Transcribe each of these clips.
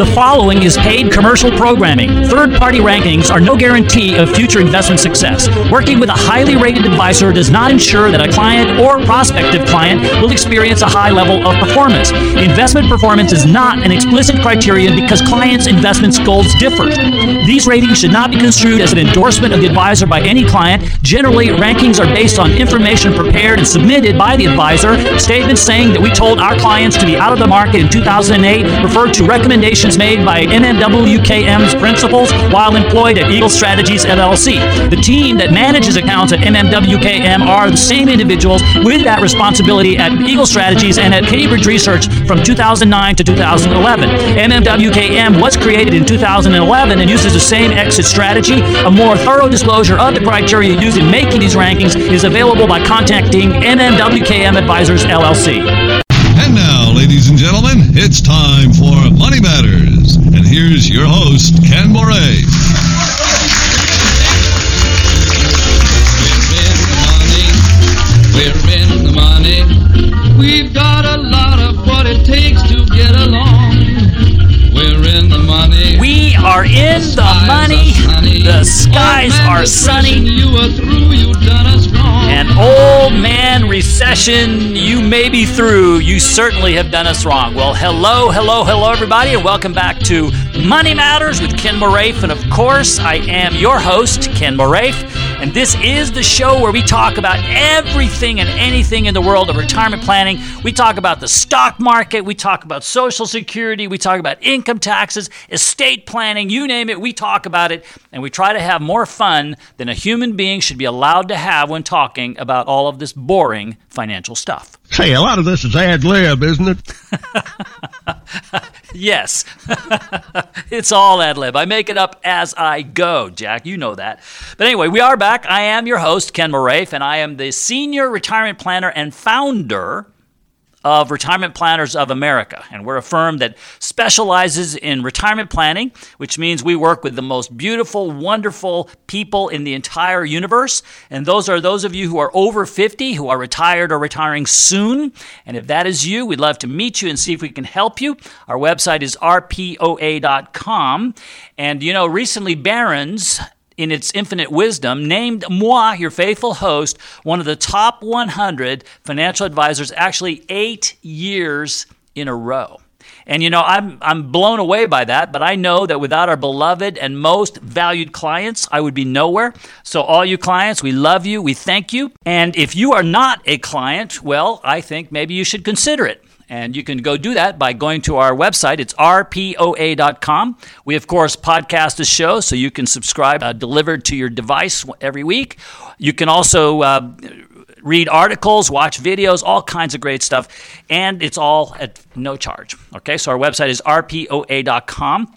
The following is paid commercial programming. Third party rankings are no guarantee of future investment success. Working with a highly rated advisor does not ensure that a client or prospective client will experience a high level of performance. Investment performance is not an explicit criterion because clients' investment goals differ. These ratings should not be construed as an endorsement of the advisor by any client. Generally, rankings are based on information prepared and submitted by the advisor. Statements saying that we told our clients to be out of the market in 2008 refer to recommendations made by MMWKM's principals while employed at Eagle Strategies LLC. The team that manages accounts at MMWKM are the same individuals with that responsibility at Eagle Strategies and at Cambridge Research from 2009 to 2011. MMWKM was created in 2011 and uses the same exit strategy. A more thorough disclosure of the criteria used in making these rankings is available by contacting MMWKM Advisors LLC. And now, ladies and gentlemen, it's time for Money Matters. And here's your host, Ken Moraif. We're in the money. We've got a lot of what it takes to get along. We're in the money. We are in the skies money. sunny. The skies Old man are depression, sunny. You are through. You done us wrong. An old man recession you may be through. You certainly have done us wrong. Well, hello, hello, hello, everybody, and welcome back to Money Matters with Ken Moraif. And of course, I am your host, Ken Moraif. And this is the show where we talk about everything and anything in the world of retirement planning. We talk about the stock market, we talk about Social Security, we talk about income taxes, estate planning, you name it, we talk about it. And we try to have more fun than a human being should be allowed to have when talking about all of this boring financial stuff. Hey, a lot of this is ad lib, isn't it? Yes, it's all ad lib. I make it up as I go, Jack. You know that. But anyway, we are back. I am your host, Ken Moraif, and I am the senior retirement planner and founder of Retirement Planners of America. And we're a firm that specializes in retirement planning, which means we work with the most beautiful, wonderful people in the entire universe. And those are those of you who are over 50, who are retired or retiring soon. And if that is you, we'd love to meet you and see if we can help you. Our website is rpoa.com. And you know, recently Barron's in its infinite wisdom, named moi, your faithful host, one of the top 100 financial advisors, actually eight years in a row. And you know, I'm, I'm blown away by that, but I know that without our beloved and most valued clients, I would be nowhere. So, all you clients, we love you, we thank you. And if you are not a client, well, I think maybe you should consider it. And you can go do that by going to our website. It's rpoa.com. We, of course, podcast the show so you can subscribe uh, delivered to your device every week. You can also uh, read articles, watch videos, all kinds of great stuff. And it's all at no charge. Okay, so our website is rpoa.com.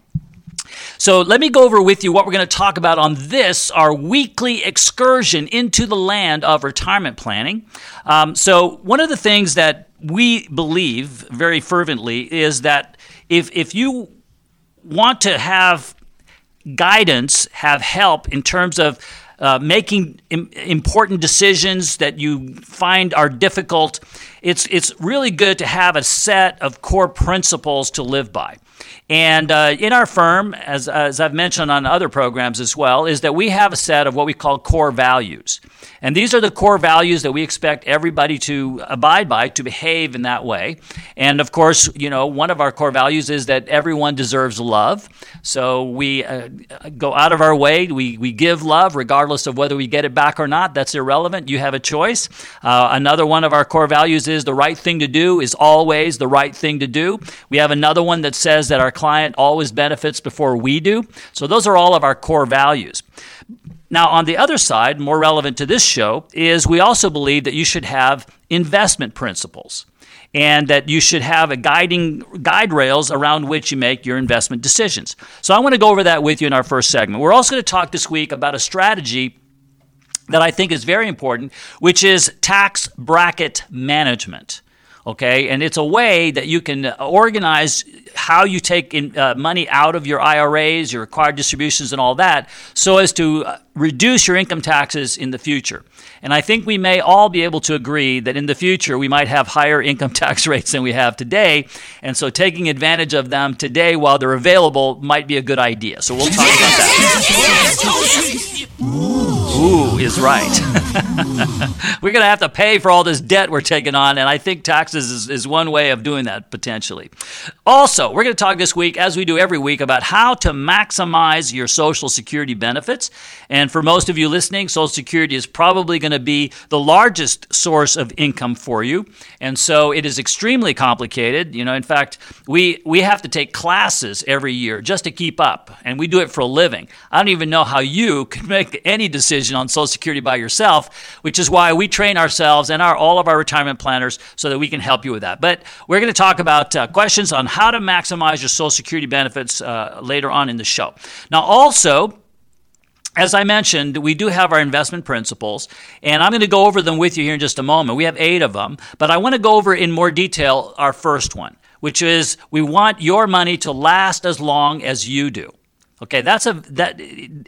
So let me go over with you what we're going to talk about on this, our weekly excursion into the land of retirement planning. Um, so, one of the things that we believe very fervently is that if, if you want to have guidance, have help in terms of uh, making Im- important decisions that you find are difficult, it's, it's really good to have a set of core principles to live by. And uh, in our firm, as, as I've mentioned on other programs as well, is that we have a set of what we call core values. And these are the core values that we expect everybody to abide by, to behave in that way. And of course, you know, one of our core values is that everyone deserves love. So we uh, go out of our way, we, we give love regardless of whether we get it back or not. That's irrelevant. You have a choice. Uh, another one of our core values is the right thing to do is always the right thing to do. We have another one that says that our client always benefits before we do. So those are all of our core values. Now, on the other side, more relevant to this show, is we also believe that you should have investment principles and that you should have a guiding guide rails around which you make your investment decisions. So I want to go over that with you in our first segment. We're also going to talk this week about a strategy that I think is very important, which is tax bracket management okay and it's a way that you can organize how you take in, uh, money out of your IRAs, your required distributions, and all that, so as to uh, reduce your income taxes in the future. And I think we may all be able to agree that in the future we might have higher income tax rates than we have today. And so taking advantage of them today while they're available might be a good idea. So we'll talk about that. Ooh is right. we're going to have to pay for all this debt we're taking on, and I think taxes is, is one way of doing that potentially. Also, we're going to talk this week, as we do every week, about how to maximize your Social Security benefits. And for most of you listening, Social Security is probably going to be the largest source of income for you. And so it is extremely complicated. You know, in fact, we, we have to take classes every year just to keep up, and we do it for a living. I don't even know how you could make any decision on Social Security by yourself, which is why we train ourselves and our, all of our retirement planners so that we can help you with that. But we're going to talk about uh, questions on how to maximize your Social Security benefits uh, later on in the show. Now, also, as I mentioned, we do have our investment principles, and I'm going to go over them with you here in just a moment. We have eight of them, but I want to go over in more detail our first one, which is we want your money to last as long as you do. Okay, that's a that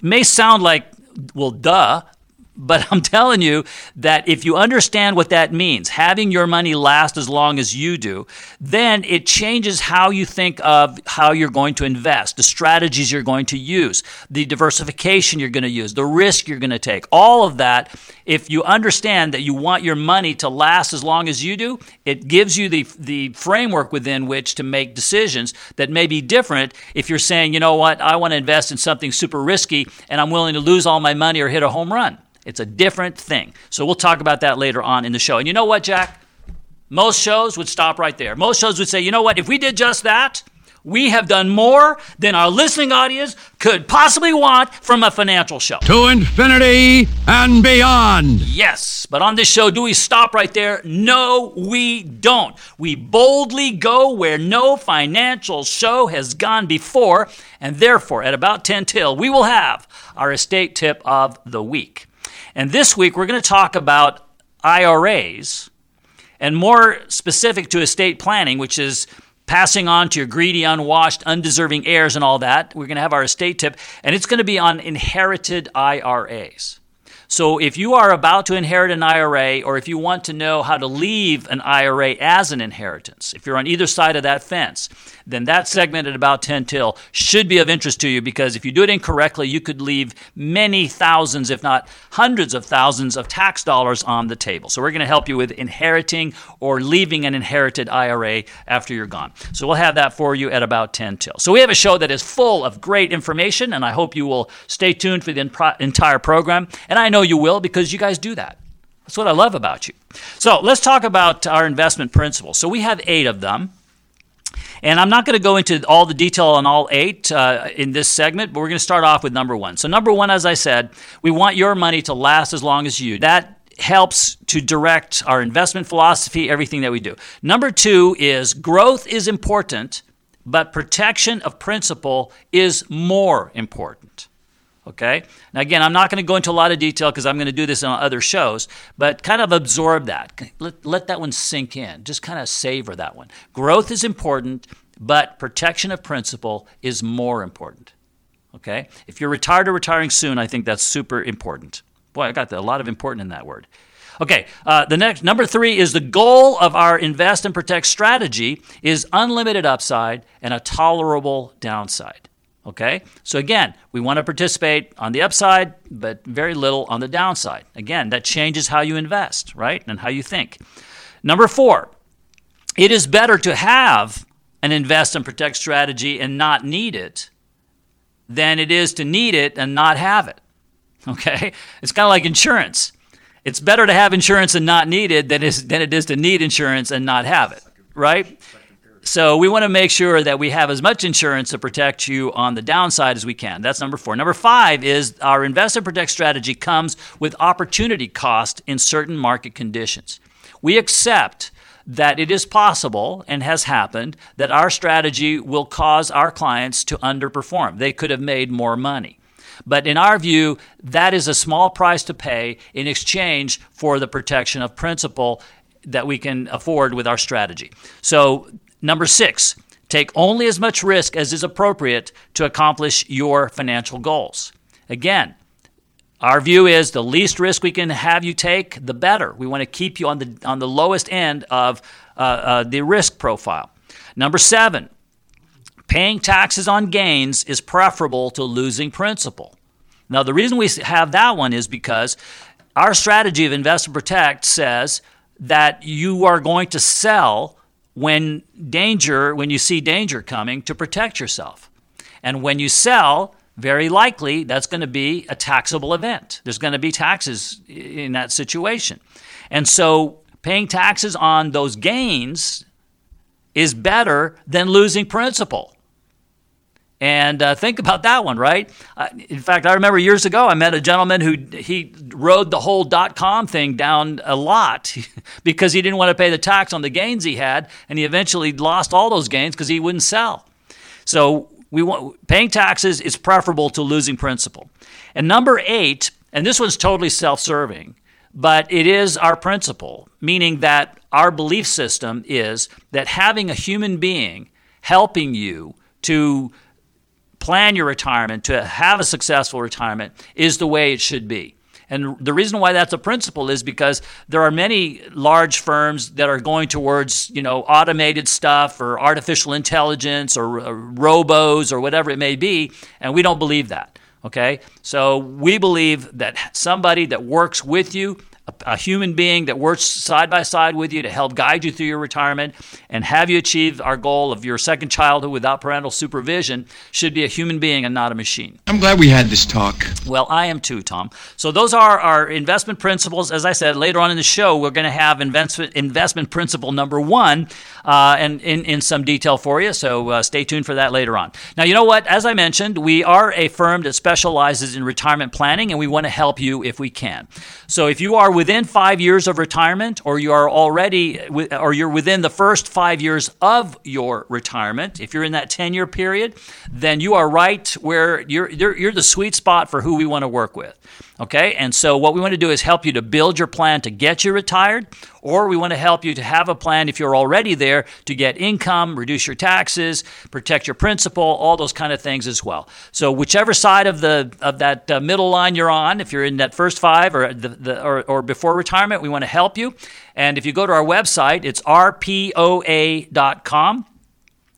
may sound like well, duh, but I'm telling you that if you understand what that means, having your money last as long as you do, then it changes how you think of how you're going to invest, the strategies you're going to use, the diversification you're going to use, the risk you're going to take. All of that, if you understand that you want your money to last as long as you do, it gives you the, the framework within which to make decisions that may be different if you're saying, you know what, I want to invest in something super risky and I'm willing to lose all my money or hit a home run. It's a different thing. So we'll talk about that later on in the show. And you know what, Jack? Most shows would stop right there. Most shows would say, you know what, if we did just that, we have done more than our listening audience could possibly want from a financial show. To infinity and beyond. Yes, but on this show, do we stop right there? No, we don't. We boldly go where no financial show has gone before, and therefore, at about 10 till, we will have our estate tip of the week. And this week, we're going to talk about IRAs and more specific to estate planning, which is passing on to your greedy, unwashed, undeserving heirs and all that. We're going to have our estate tip, and it's going to be on inherited IRAs. So if you are about to inherit an IRA, or if you want to know how to leave an IRA as an inheritance, if you're on either side of that fence, then that segment at about 10 till should be of interest to you because if you do it incorrectly, you could leave many thousands, if not hundreds of thousands, of tax dollars on the table. So we're going to help you with inheriting or leaving an inherited IRA after you're gone. So we'll have that for you at about 10 till. So we have a show that is full of great information, and I hope you will stay tuned for the entire program. And I know you will because you guys do that. That's what I love about you. So let's talk about our investment principles. So we have eight of them. And I'm not going to go into all the detail on all eight uh, in this segment, but we're going to start off with number one. So, number one, as I said, we want your money to last as long as you. That helps to direct our investment philosophy, everything that we do. Number two is growth is important, but protection of principle is more important. Okay? Now, again, I'm not going to go into a lot of detail because I'm going to do this on other shows, but kind of absorb that. Let, let that one sink in. Just kind of savor that one. Growth is important, but protection of principle is more important. Okay? If you're retired or retiring soon, I think that's super important. Boy, I got a lot of important in that word. Okay, uh, the next number three is the goal of our invest and protect strategy is unlimited upside and a tolerable downside. Okay? So again, we want to participate on the upside, but very little on the downside. Again, that changes how you invest, right? And how you think. Number four, it is better to have an invest and protect strategy and not need it than it is to need it and not have it. Okay? It's kind of like insurance. It's better to have insurance and not need it than, is, than it is to need insurance and not have it, right? So we want to make sure that we have as much insurance to protect you on the downside as we can. That's number four. Number five is our invest and protect strategy comes with opportunity cost in certain market conditions. We accept that it is possible and has happened that our strategy will cause our clients to underperform. They could have made more money. But in our view, that is a small price to pay in exchange for the protection of principal that we can afford with our strategy. So Number six, Take only as much risk as is appropriate to accomplish your financial goals. Again, our view is the least risk we can have you take, the better. We want to keep you on the on the lowest end of uh, uh, the risk profile. Number seven, paying taxes on gains is preferable to losing principal. Now, the reason we have that one is because our strategy of Invest and Protect says that you are going to sell when danger, when you see danger coming, to protect yourself. And when you sell, very likely that's going to be a taxable event. There's going to be taxes in that situation. And so paying taxes on those gains is better than losing principal. And uh, think about that one, right? Uh, in fact, I remember years ago I met a gentleman who he rode the whole dot com thing down a lot because he didn't want to pay the tax on the gains he had, and he eventually lost all those gains because he wouldn't sell. So we want paying taxes is preferable to losing principal. And number eight, and this one's totally self-serving, but it is our principle, meaning that our belief system is that having a human being helping you to plan your retirement, to have a successful retirement, is the way it should be. And the reason why that's a principle is because there are many large firms that are going towards, you know, automated stuff or artificial intelligence or, or robos or whatever it may be, and we don't believe that. Okay? So we believe that somebody that works with you a, a, human being that works side by side with you to help guide you through your retirement and have you achieve our goal of your second childhood without parental supervision should be a human being and not a machine. I'm glad we had this talk. Well, I am too, Tom. So those are our investment principles. As I said, later on in the show, we're going to have investment, investment principle number one uh, and in, in some detail for you. So uh, stay tuned for that later on. Now, you know what? As I mentioned, we are a firm that specializes in retirement planning and we want to help you if we can. So if you are within five years of retirement, or you are already, or you're within the first five years of your retirement, if you're in that 10 year period, then you are right where you're, you're, you're the sweet spot for who we want to work with. Okay, and so what we want to do is help you to build your plan to get you retired, or we want to help you to have a plan if you're already there to get income, reduce your taxes, protect your principal, all those kind of things as well. So whichever side of the of that uh, middle line you're on, if you're in that first five or the, the or, or before retirement, we want to help you. And if you go to our website, it's rpoa.com.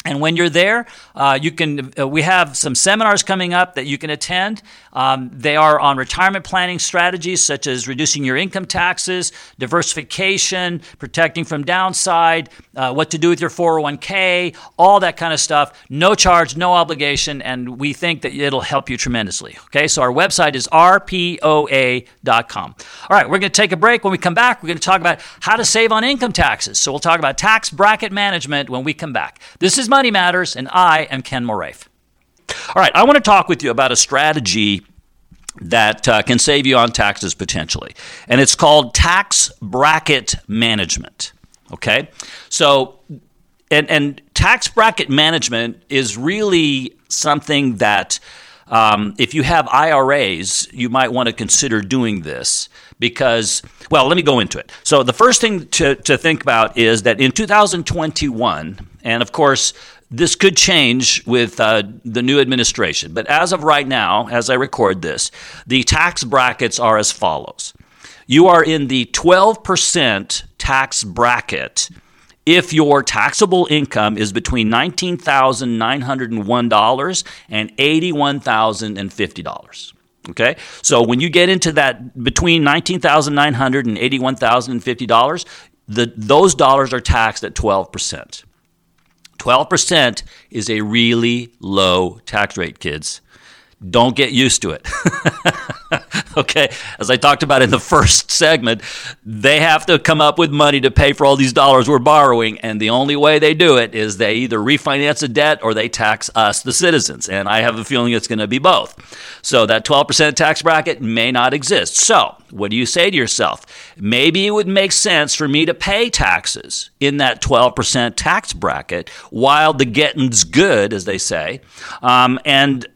And when you're there, uh, you can. Uh, we have some seminars coming up that you can attend. Um, they are on retirement planning strategies such as reducing your income taxes, diversification, protecting from downside, uh, what to do with your 401k, all that kind of stuff. No charge, no obligation, and we think that it'll help you tremendously. Okay, so our website is rpoa.com. All right, we're going to take a break. When we come back, we're going to talk about how to save on income taxes. So we'll talk about tax bracket management when we come back. This is Money Matters, and I am Ken Moraif. All right, I want to talk with you about a strategy that uh, can save you on taxes potentially, and it's called tax bracket management. Okay, so and and tax bracket management is really something that. Um, if you have IRAs, you might want to consider doing this because, well, let me go into it. So, the first thing to, to think about is that in 2021, and of course, this could change with uh, the new administration. But as of right now, as I record this, the tax brackets are as follows. You are in the 12% tax bracket if your taxable income is between $19,901 and $81,050. Okay? So when you get into that between $19,900 and $81,050, the, those dollars are taxed at 12%. 12% is a really low tax rate, kids. Don't get used to it. okay, as I talked about in the first segment, they have to come up with money to pay for all these dollars we're borrowing, and the only way they do it is they either refinance a debt or they tax us, the citizens. And I have a feeling it's going to be both. So that 12% tax bracket may not exist. So, what do you say to yourself? Maybe it would make sense for me to pay taxes in that 12% tax bracket while the getting's good, as they say. Um, and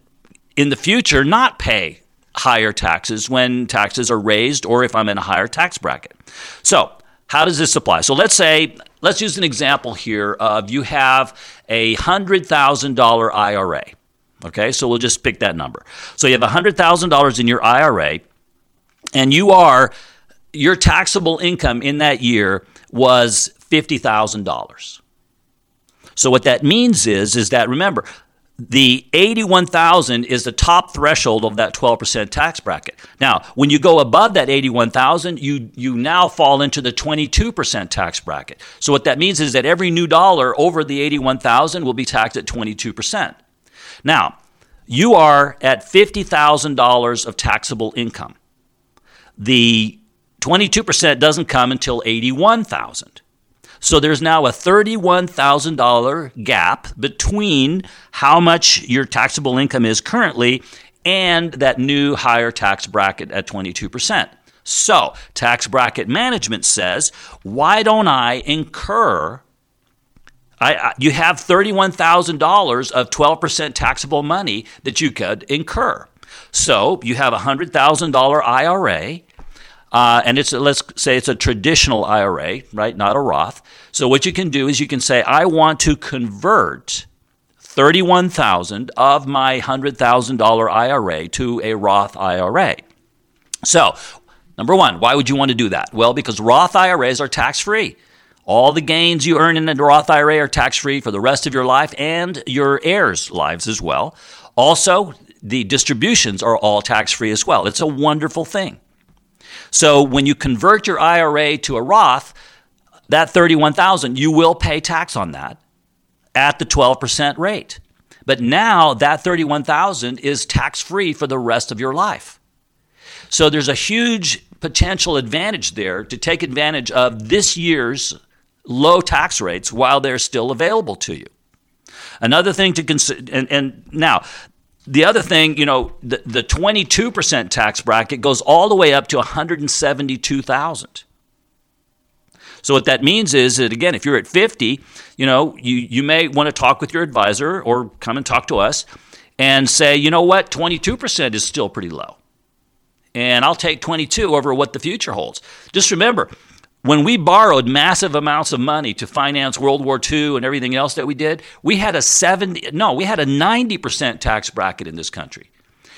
in the future not pay higher taxes when taxes are raised or if I'm in a higher tax bracket. So, how does this apply? So, let's say let's use an example here of you have a $100,000 IRA. Okay, so we'll just pick that number. So you have $100,000 in your IRA, and you are, your taxable income in that year was $50,000. So what that means is, is that remember, the 81,000 is the top threshold of that 12% tax bracket. Now, when you go above that 81,000, you you now fall into the 22% tax bracket. So what that means is that every new dollar over the 81,000 will be taxed at 22%. Now, you are at $50,000 of taxable income. The 22% doesn't come until 81,000. So there's now a $31,000 gap between how much your taxable income is currently and that new higher tax bracket at 22%. So, tax bracket management says, why don't I incur I, you have $31,000 of 12% taxable money that you could incur. So you have a $100,000 IRA, uh, and it's let's say it's a traditional IRA, right? Not a Roth. So what you can do is you can say, I want to convert 31,000 of my $100,000 IRA to a Roth IRA. So, number one, why would you want to do that? Well, because Roth IRAs are tax free. All the gains you earn in a Roth IRA are tax free for the rest of your life and your heirs' lives as well. Also, the distributions are all tax free as well. It's a wonderful thing. So when you convert your IRA to a Roth, that 31,000, you will pay tax on that at the 12% rate. But now that 31,000 is tax free for the rest of your life. So there's a huge potential advantage there to take advantage of this year's low tax rates while they're still available to you. Another thing to consider, and, and now the other thing, you know, the, the 22% tax bracket goes all the way up to 172,000. So what that means is that again, if you're at 50, you know, you, you may want to talk with your advisor or come and talk to us and say, you know what, 22% is still pretty low. And I'll take 22 over what the future holds. Just remember, when we borrowed massive amounts of money to finance World War II and everything else that we did, we had a 70, no, we had a 90% tax bracket in this country.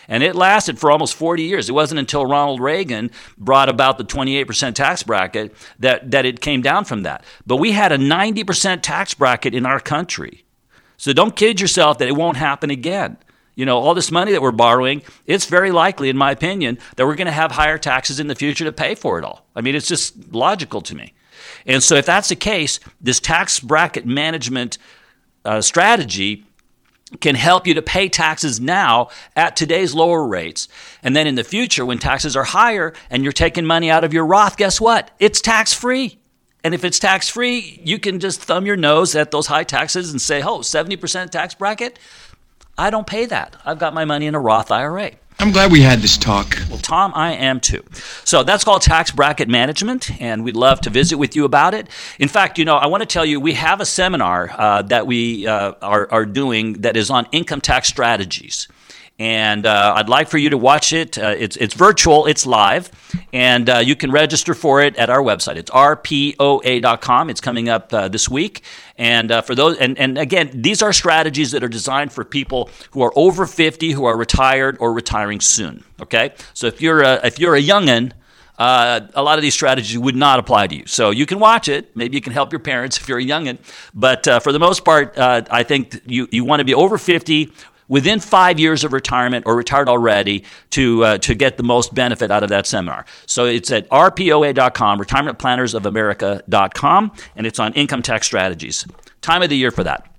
And it lasted for almost 40 years. It wasn't until Ronald Reagan brought about the 28% tax bracket that, that it came down from that. But we had a 90% tax bracket in our country. So don't kid yourself that it won't happen again you know, all this money that we're borrowing, it's very likely, in my opinion, that we're going to have higher taxes in the future to pay for it all. I mean, it's just logical to me. And so, if that's the case, this tax bracket management uh, strategy can help you to pay taxes now at today's lower rates. And then in the future, when taxes are higher and you're taking money out of your Roth, guess what? It's tax free. And if it's tax free, you can just thumb your nose at those high taxes and say, oh, 70% tax bracket? I don't pay that. I've got my money in a Roth IRA. I'm glad we had this talk. Well, Tom, I am too. So that's called tax bracket management, and we'd love to visit with you about it. In fact, you know, I want to tell you we have a seminar uh, that we uh, are, are doing that is on income tax strategies and uh, I'd like for you to watch it. Uh, it's it's virtual, it's live, and uh, you can register for it at our website. It's rpoa.com. It's coming up uh, this week, and uh, for those, and, and again, these are strategies that are designed for people who are over fifty, who are retired or retiring soon. Okay, so if you're a, if you're a youngin'. Uh, a lot of these strategies would not apply to you. So you can watch it. Maybe you can help your parents if you're a youngin'. But uh, for the most part, uh, I think you, you want to be over 50 within five years of retirement or retired already to, uh, to get the most benefit out of that seminar. So it's at rpoa.com, retirementplannersofamerica.com, and it's on income tax strategies. Time of the year for that.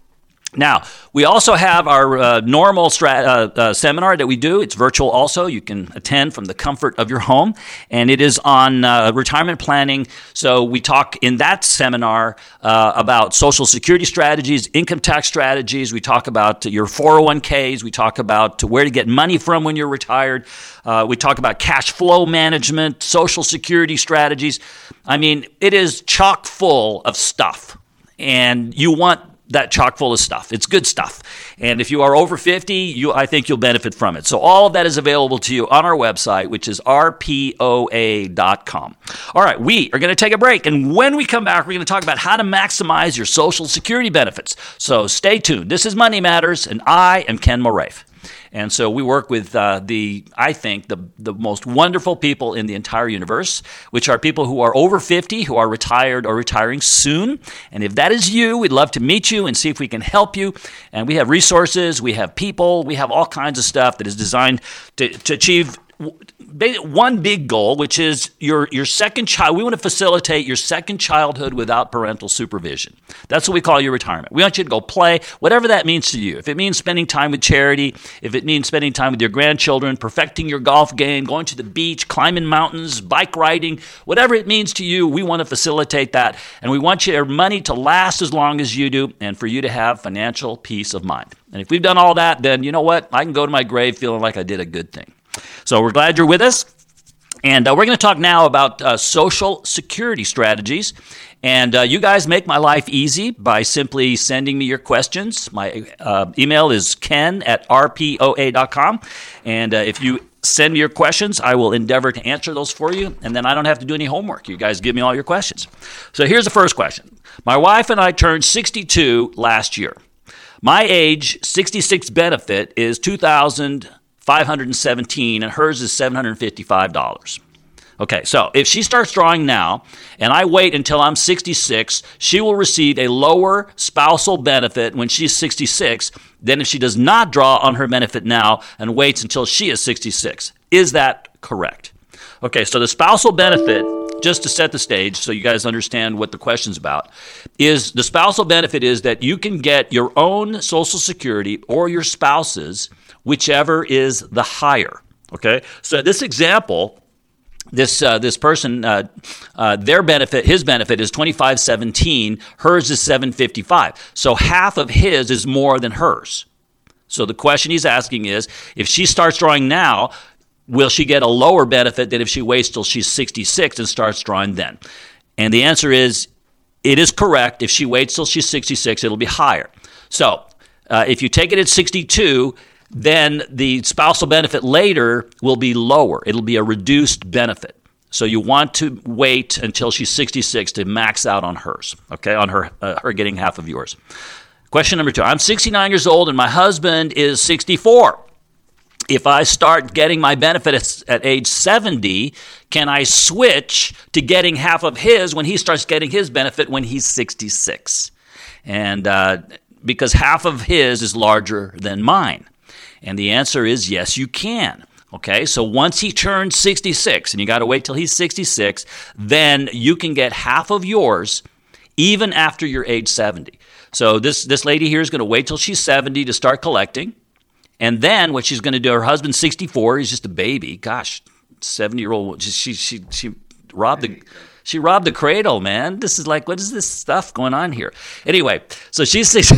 Now, we also have our uh, normal strat- uh, uh, seminar that we do. It's virtual also. You can attend from the comfort of your home, and it is on uh, retirement planning. So, we talk in that seminar uh, about Social Security strategies, income tax strategies. We talk about your 401ks. We talk about where to get money from when you're retired. Uh, we talk about cash flow management, Social Security strategies. I mean, it is chock full of stuff. And you want that chock full of stuff. It's good stuff. And if you are over 50, you I think you'll benefit from it. So all of that is available to you on our website, which is rpoa.com. All right, we are going to take a break. And when we come back, we're going to talk about how to maximize your Social Security benefits. So stay tuned. This is Money Matters, and I am Ken Moraif. And so we work with uh, the, I think, the, the most wonderful people in the entire universe, which are people who are over 50, who are retired or retiring soon. And if that is you, we'd love to meet you and see if we can help you. And we have resources, we have people, we have all kinds of stuff that is designed to, to achieve one big goal, which is your your second child. We want to facilitate your second childhood without parental supervision. That's what we call your retirement. We want you to go play, whatever that means to you. If it means spending time with charity, if it means spending time with your grandchildren, perfecting your golf game, going to the beach, climbing mountains, bike riding, whatever it means to you, we want to facilitate that, and we want your money to last as long as you do, and for you to have financial peace of mind. And if we've done all that, then you know what? I can go to my grave feeling like I did a good thing. So we're glad you're with us. And uh, we're going to talk now about uh, social security strategies. And uh, you guys make my life easy by simply sending me your questions. My uh, email is ken at rpoa.com. And uh, if you send me your questions, I will endeavor to answer those for you. And then I don't have to do any homework. You guys give me all your questions. So here's the first question My wife and I turned 62 last year. My age 66 benefit is 2000 517 and hers is $755. Okay, so if she starts drawing now and I wait until I'm 66, she will receive a lower spousal benefit when she's 66 than if she does not draw on her benefit now and waits until she is 66. Is that correct? Okay, so the spousal benefit, just to set the stage so you guys understand what the question's about, is the spousal benefit is that you can get your own Social Security or your spouse's whichever is the higher. Okay, so this example, this uh, this person, uh, uh, their benefit, his benefit is twenty five seventeen. Hers is seven fifty five. So half of his is more than hers. So the question he's asking is, if she starts drawing now, will she get a lower benefit than if she waits till she's sixty six and starts drawing then? And the answer is, it is correct. If she waits till she's sixty six, it'll be higher. So uh, if you take it at sixty two then the spousal benefit later will be lower. It'll be a reduced benefit. So you want to wait until she's 66 to max out on hers, okay, on her, uh, her getting half of yours. Question number two I'm 69 years old and my husband is 64. If I start getting my benefits at age 70, can I switch to getting half of his when he starts getting his benefit when he's 66? And uh, because half of his is larger than mine. And the answer is yes, you can. Okay, so once he turns 66, and you got to wait till he's 66, then you can get half of yours even after you're age 70. So this, this lady here is going to wait till she's 70 to start collecting. And then what she's going to do, her husband's 64, he's just a baby. Gosh, 70 year old, she, she, she robbed the she robbed the cradle, man. This is like, what is this stuff going on here? Anyway, so she's six,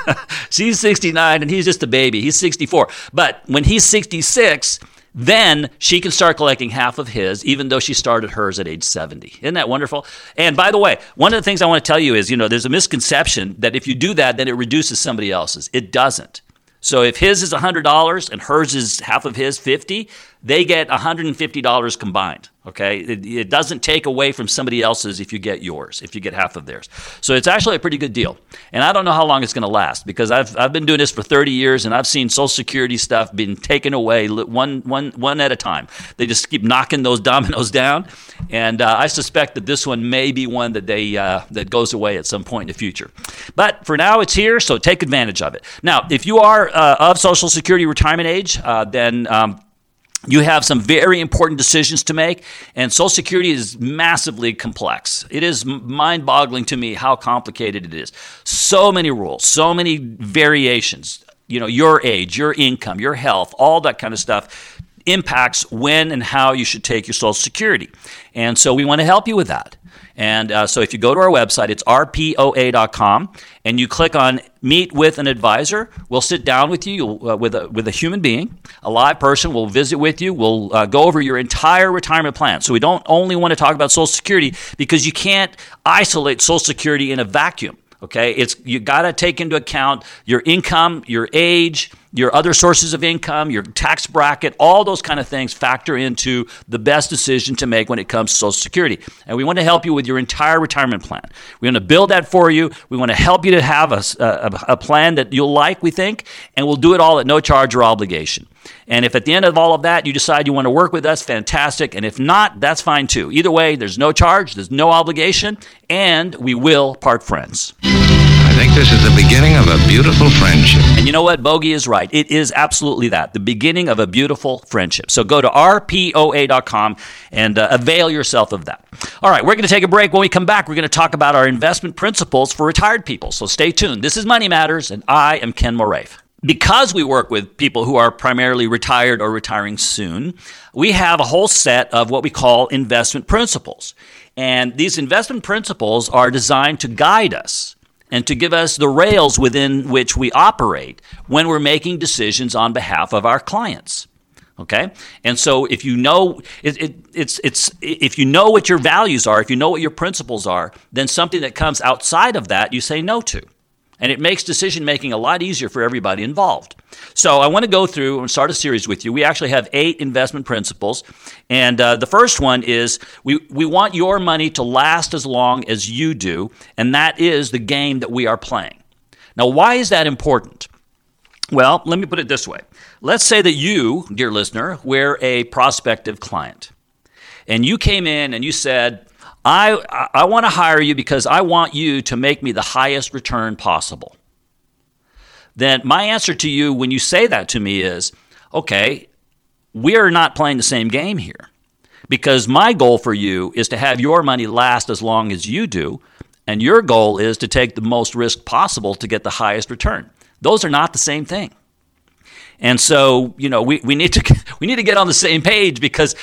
she's 69 and he's just a baby. He's 64. But when he's 66, then she can start collecting half of his, even though she started hers at age 70. Isn't that wonderful? And by the way, one of the things I want to tell you is, you know, there's a misconception that if you do that, then it reduces somebody else's. It doesn't. So if his is $100 and hers is half of his 50, they get $150 combined. Okay, it, it, doesn't take away from somebody else's if you get yours, if you get half of theirs. So it's actually a pretty good deal. And I don't know how long it's going to last because I've, I've been doing this for 30 years and I've seen Social Security stuff being taken away one, one, one at a time. They just keep knocking those dominoes down. And uh, I suspect that this one may be one that, they, uh, that goes away at some point in the future. But for now, it's here, so take advantage of it. Now, if you are uh, of Social Security retirement age, uh, then um, you have some very important decisions to make, and Social Security is massively complex. It is mind boggling to me how complicated it is. So many rules, so many variations. You know, your age, your income, your health, all that kind of stuff impacts when and how you should take your Social Security. And so we want to help you with that. And uh, so if you go to our website, it's rpoa.com, and you click on Meet with an Advisor. We'll sit down with you uh, with, a, with a human being, a live person. We'll visit with you. We'll uh, go over your entire retirement plan. So we don't only want to talk about Social Security because you can't isolate Social Security in a vacuum. Okay, it's you got to take into account your income, your age, your other sources of income, your tax bracket, all those kind of things factor into the best decision to make when it comes to Social Security. And we want to help you with your entire retirement plan. We want to build that for you. We want to help you to have a, a, a plan that you'll like, we think, and we'll do it all at no charge or obligation. And if at the end of all of that you decide you want to work with us, fantastic. And if not, that's fine too. Either way, there's no charge, there's no obligation, and we will part friends. Think this is the beginning of a beautiful friendship. And you know what? Bogey is right. It is absolutely that. The beginning of a beautiful friendship. So go to rpoa.com and uh, avail yourself of that. All right, we're going to take a break. When we come back, we're going to talk about our investment principles for retired people. So stay tuned. This is Money Matters, and I am Ken Moraif because we work with people who are primarily retired or retiring soon, we have a whole set of what we call investment principles. And these investment principles are designed to guide us and to give us the rails within which we operate when we're making decisions on behalf of our clients. Okay, and so if you know it, it, it's it's if you know what your values are, if you know what your principles are, then something that comes outside of that you say no to and it makes decision making a lot easier for everybody involved. So I want to go through and start a series with you. We actually have eight investment principles, and uh, the first one is we we want your money to last as long as you do, and that is the game that we are playing. Now, why is that important? Well, let me put it this way. Let's say that you, dear listener, were a prospective client, and you came in and you said, I, I want to hire you because I want you to make me the highest return possible. Then my answer to you when you say that to me is okay, we are not playing the same game here because my goal for you is to have your money last as long as you do, and your goal is to take the most risk possible to get the highest return. Those are not the same thing. And so, you know, we, we need to we need to get on the same page because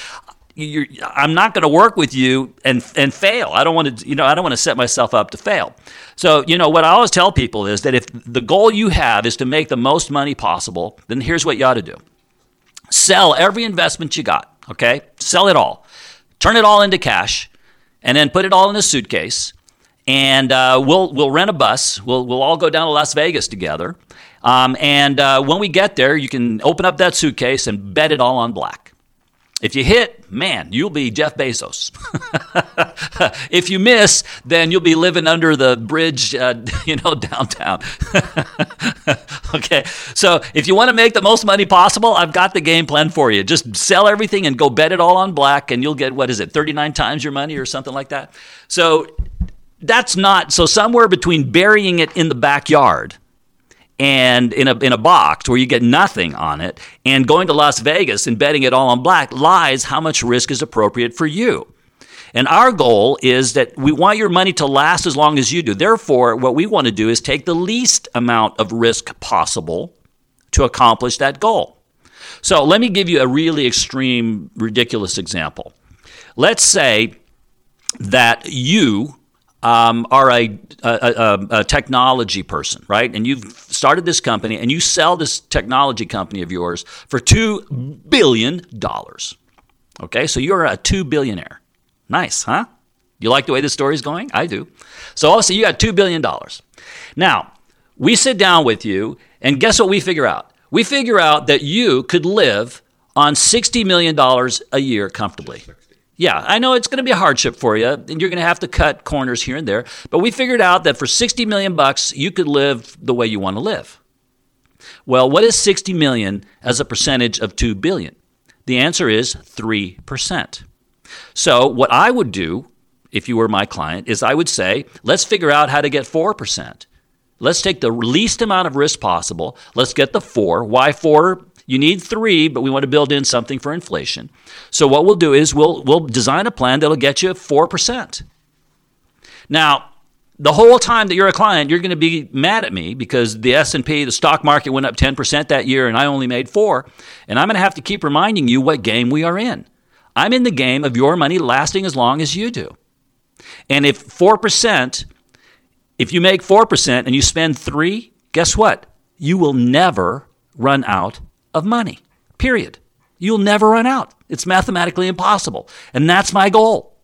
I'm not going to work with you and and fail. I don't want to, you know, I don't want to set myself up to fail. So, you know, what I always tell people is that if the goal you have is to make the most money possible, then here's what you ought to do: sell every investment you got. Okay, sell it all, turn it all into cash, and then put it all in a suitcase. And uh, we'll we'll rent a bus. We'll we'll all go down to Las Vegas together. Um, and uh, when we get there, you can open up that suitcase and bet it all on black. If you hit, man, you'll be Jeff Bezos. if you miss, then you'll be living under the bridge, uh, you know, downtown. okay, so if you want to make the most money possible, I've got the game plan for you. Just sell everything and go bet it all on black, and you'll get what is it, 39 times your money or something like that. So that's not so somewhere between burying it in the backyard and in a, in a box where you get nothing on it and going to Las Vegas and betting it all on black lies how much risk is appropriate for you. And our goal is that we want your money to last as long as you do. Therefore, what we want to do is take the least amount of risk possible to accomplish that goal. So let me give you a really extreme, ridiculous example. Let's say that you um, are a, a, a, a, technology person, right? And you've started this company and you sell this technology company of yours for $2 billion. Okay, so you're a two billionaire. Nice, huh? You like the way this story is going? I do. So also, you got $2 billion. Now, we sit down with you, and guess what we figure out? We figure out that you could live on $60 million a year comfortably. Yeah, I know it's going to be a hardship for you, and you're going to have to cut corners here and there. But we figured out that for 60 million bucks, you could live the way you want to live. Well, what is 60 million as a percentage of 2 billion? The answer is 3%. So, what I would do if you were my client is I would say, let's figure out how to get 4%. Let's take the least amount of risk possible. Let's get the 4. Why 4? You need three, but we want to build in something for inflation. So what we'll do is we'll we'll design a plan that'll get you four percent. Now, the whole time that you're a client, you're going to be mad at me because the S&P, the stock market went up 10% that year and I only made 4, and I'm going to have to keep reminding you what game we are in. I'm in the game of your money lasting as long as you do. And if 4%, if you make 4% and you spend 3, guess what? You will never run out of money, period. You'll never run out. It's mathematically impossible. And that's my goal.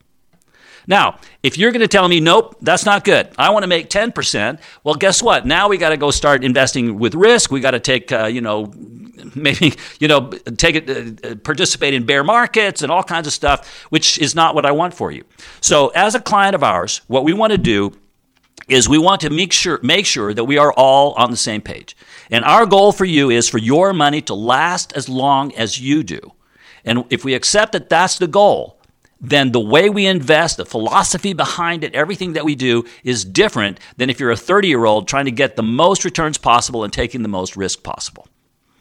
Now, if you're going to tell me, nope, that's not good. I want to make 10%. Well, guess what? Now we got to go start investing with risk. We got to take, uh, you know, maybe, you know, take it, uh, participate in bear markets and all kinds of stuff, which is not what I want for you. So, as a client of ours, what we want to do is we want to make sure make sure that we are all on the same page. And our goal for you is for your money to last as long as you do. And if we accept that that's the goal, then the way we invest, the philosophy behind it, everything that we do is different than if you're a 30 year old trying to get the most returns possible and taking the most risk possible.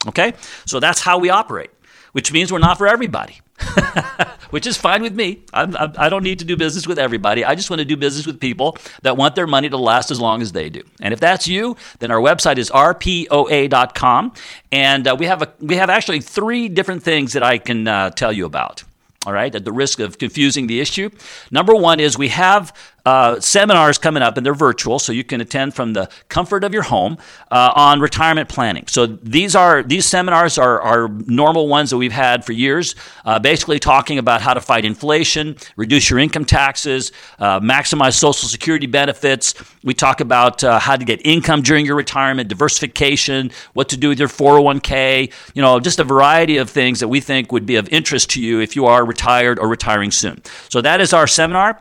Okay? So that's how we operate, which means we're not for everybody, which is fine with me. I'm, I'm, I do not need to do business with everybody. I just want to do business with people that want their money to last as long as they do. And if that's you, then our website is rpoa.com. And uh, we, have a, we have actually three different things that I can uh, tell you about all right, at the risk of confusing the issue. Number one is we have uh, seminars coming up, and they're virtual, so you can attend from the comfort of your home uh, on retirement planning. So these are these seminars are, are normal ones that we've had for years, uh, basically talking about how to fight inflation, reduce your income taxes, uh, maximize Social Security benefits. We talk about uh, how to get income during your retirement, diversification, what to do with your 401k. You know, just a variety of things that we think would be of interest to you if you are retired or retiring soon. So that is our seminar.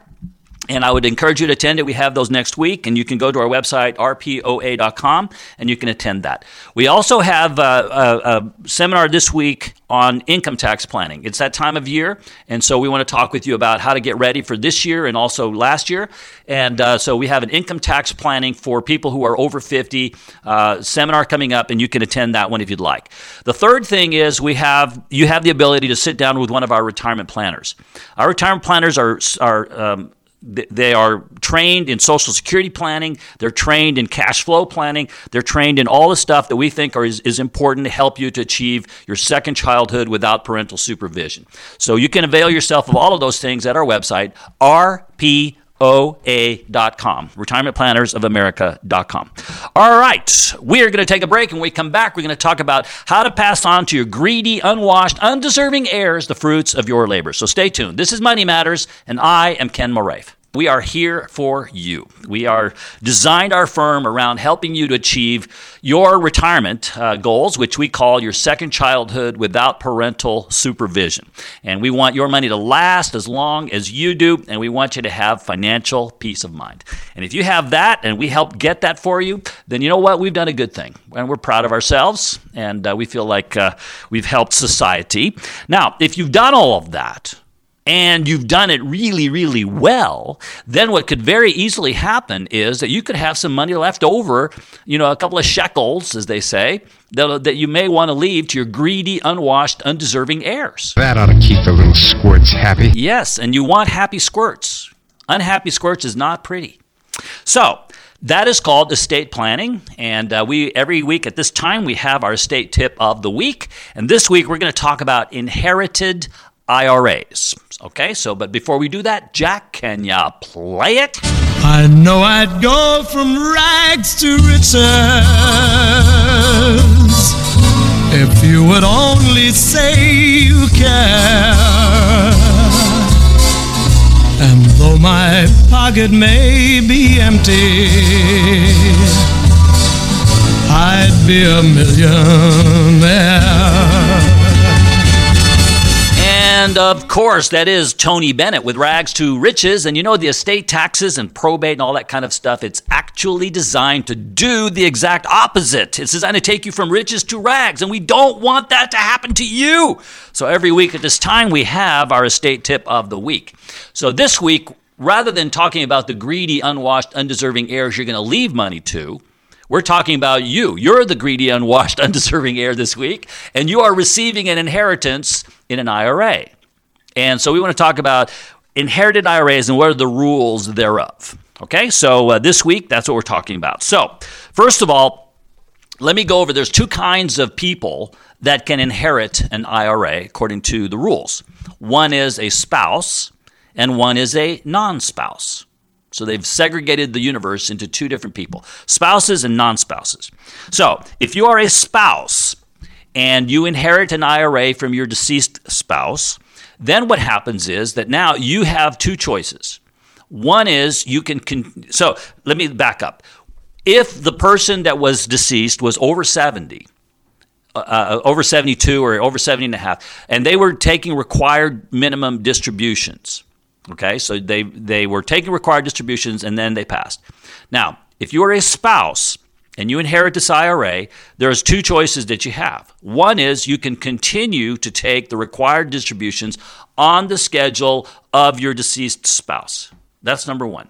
And I would encourage you to attend it. We have those next week, and you can go to our website, rpoa.com, and you can attend that. We also have a, a, a, seminar this week on income tax planning. It's that time of year, and so we want to talk with you about how to get ready for this year and also last year. And uh, so we have an income tax planning for people who are over 50 uh, seminar coming up, and you can attend that one if you'd like. The third thing is we have you have the ability to sit down with one of our retirement planners. Our retirement planners are are um, they are trained in social security planning they're trained in cash flow planning they're trained in all the stuff that we think are, is, is important to help you to achieve your second childhood without parental supervision. So you can avail yourself of all of those things at our website rp OA.com, retirementplannersofamerica.com. All right, we are going to take a break and when we come back, we're going to talk about how to pass on to your greedy, unwashed, undeserving heirs the fruits of your labor. So stay tuned. This is Money Matters, and I am Ken Moraif. We are here for you. We are designed our firm around helping you to achieve your retirement uh, goals, which we call your second childhood without parental supervision. And we want your money to last as long as you do, and we want you to have financial peace of mind. And if you have that, and we help get that for you, then you know what? We've done a good thing, and we're proud of ourselves, and uh, we feel like uh, we've helped society. Now, if you've done all of that, and you've done it really, really well, then what could very easily happen is that you could have some money left over, you know, a couple of shekels, as they say, that, that you may want to leave to your greedy, unwashed, undeserving heirs. That ought to keep the little squirts happy. Yes, and you want happy squirts. Unhappy squirts is not pretty. So, that is called estate planning, and uh, we every week at this time we have our estate tip of the week. And this week we're going to talk about inherited IRAs. Okay, so but before we do that, Jack, can ya play it? I know I'd go from rags to riches if you would only say you care. And though my pocket may be empty, I'd be a millionaire. And of course, that is Tony Bennett with Rags to Riches. And you know, the estate taxes and probate and all that kind of stuff, it's actually designed to do the exact opposite. It's designed to take you from riches to rags. And we don't want that to happen to you. So every week at this time, we have our estate tip of the week. So this week, rather than talking about the greedy, unwashed, undeserving heirs you're going to leave money to, we're talking about you. You're the greedy, unwashed, undeserving heir this week, and you are receiving an inheritance in an IRA. And so we want to talk about inherited IRAs and what are the rules thereof. Okay, so uh, this week, that's what we're talking about. So, first of all, let me go over there's two kinds of people that can inherit an IRA according to the rules. One is a spouse, and one is a non spouse. So they've segregated the universe into two different people spouses and non spouses. So if you are a spouse and you inherit an IRA from your deceased spouse, then what happens is that now you have two choices. One is you can, con- so let me back up. If the person that was deceased was over 70, uh, over 72 or over 70 and a half, and they were taking required minimum distributions. Okay, so they, they were taking required distributions and then they passed. Now, if you are a spouse and you inherit this IRA, there's two choices that you have. One is you can continue to take the required distributions on the schedule of your deceased spouse. That's number one.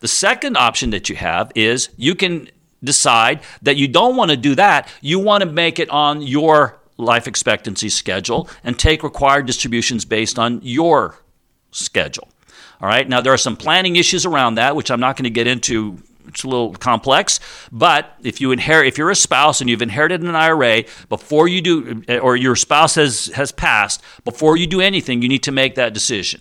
The second option that you have is you can decide that you don't want to do that. You want to make it on your life expectancy schedule and take required distributions based on your schedule. All right. Now, there are some planning issues around that, which I'm not going to get into. It's a little complex, but if you inherit, if you're a spouse and you've inherited an IRA before you do, or your spouse has has passed, before you do anything, you need to make that decision.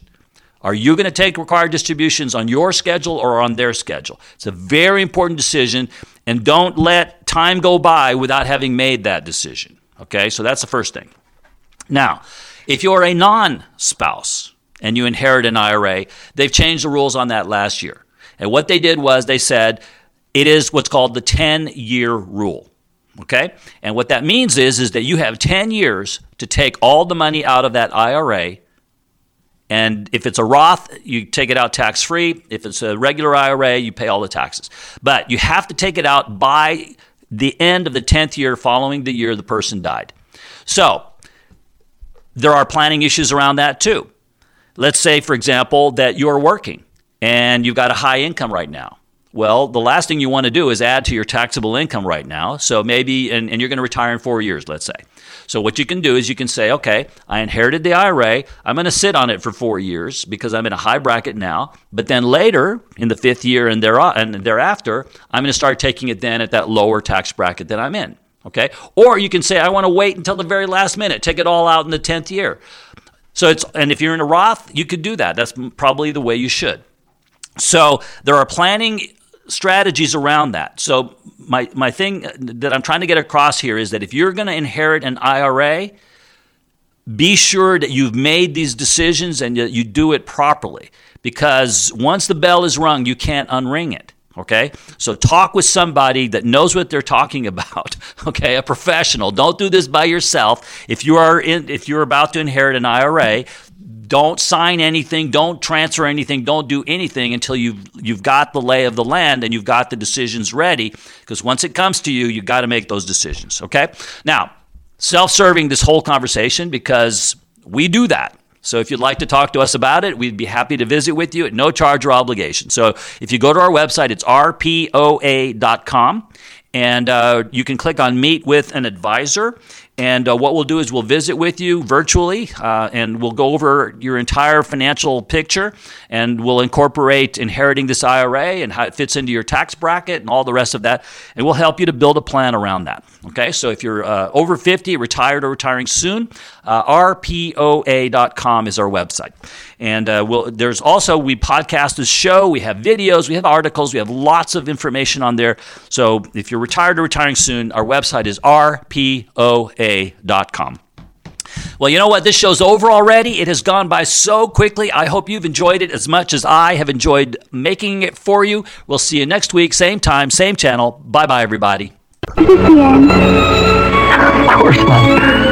Are you going to take required distributions on your schedule or on their schedule? It's a very important decision, and don't let time go by without having made that decision. Okay, so that's the first thing. Now, if you're a non spouse and you inherit an IRA, they've changed the rules on that last year. And what they did was they said it is what's called the 10 year rule. Okay? And what that means is, is that you have 10 years to take all the money out of that IRA and if it's a Roth, you take it out tax free. If it's a regular IRA, you pay all the taxes. But you have to take it out by the end of the 10th year following the year the person died. So there are planning issues around that too. Let's say, for example, that you're working and you've got a high income right now. Well, the last thing you want to do is add to your taxable income right now. So maybe, and, and you're going to retire in four years, let's say. So what you can do is you can say, okay, I inherited the IRA. I'm going to sit on it for four years because I'm in a high bracket now. But then later, in the fifth year and, and thereafter, I'm going to start taking it then at that lower tax bracket that I'm in. Okay. Or you can say, I want to wait until the very last minute, take it all out in the 10th year. So it's, and if you're in a Roth, you could do that. That's probably the way you should. So there are planning strategies around that. So my my thing uh, that I'm trying to get across here is that if you're going to inherit an IRA, be sure that you've made these decisions and you do it properly because once the bell is rung, you can't unring it. Okay? So talk with somebody that knows what they're talking about. Okay? A professional. Don't do this by yourself. If you are in, if you're about to inherit an IRA, don't sign anything, don't transfer anything, don't do anything until you've you've got the lay of the land and you've got the decisions ready. Because once it comes to you, you've got to make those decisions. Okay? Now, self-serving this whole conversation because we do that. So if you'd like to talk to us about it, we'd be happy to visit with you at no charge or obligation. So if you go to our website, it's rpoa.com. And uh, you can click on Meet with an Advisor. And uh, what we'll do is we'll visit with you virtually uh, and we'll go over your entire financial picture and we'll incorporate inheriting this IRA and how it fits into your tax bracket and all the rest of that. And we'll help you to build a plan around that. Okay, so if you're uh, over 50, retired or retiring soon, uh, rpoa.com is our website. And uh, we'll, there's also, we podcast this show, we have videos, we have articles, we have lots of information on there. So if you're retired or retiring soon, our website is rpoa.com. Well, you know what? This show's over already. It has gone by so quickly. I hope you've enjoyed it as much as I have enjoyed making it for you. We'll see you next week, same time, same channel. Bye bye, everybody. Of course not.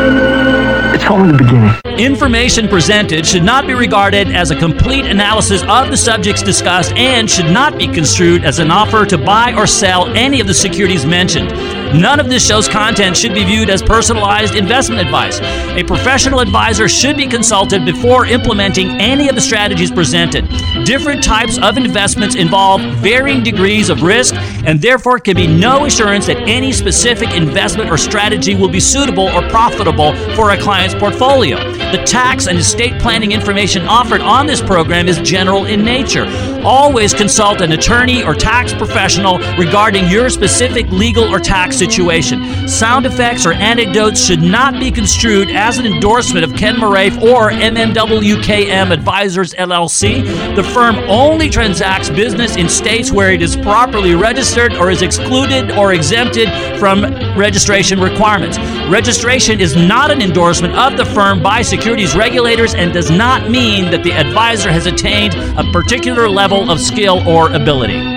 The beginning. Information presented should not be regarded as a complete analysis of the subjects discussed and should not be construed as an offer to buy or sell any of the securities mentioned. None of this show's content should be viewed as personalized investment advice. A professional advisor should be consulted before implementing any of the strategies presented. Different types of investments involve varying degrees of risk, and therefore can be no assurance that any specific investment or strategy will be suitable or profitable for a client's portfolio. The tax and estate planning information offered on this program is general in nature. Always consult an attorney or tax professional regarding your specific legal or tax situation. Sound effects or anecdotes should not be construed as an endorsement of Ken Moraif or MMWKM Advisors LLC. The firm only transacts business in states where it is properly registered or is excluded or exempted from registration requirements. Registration is not an endorsement of the firm by securities regulators and does not mean that the advisor has attained a particular level of skill or ability.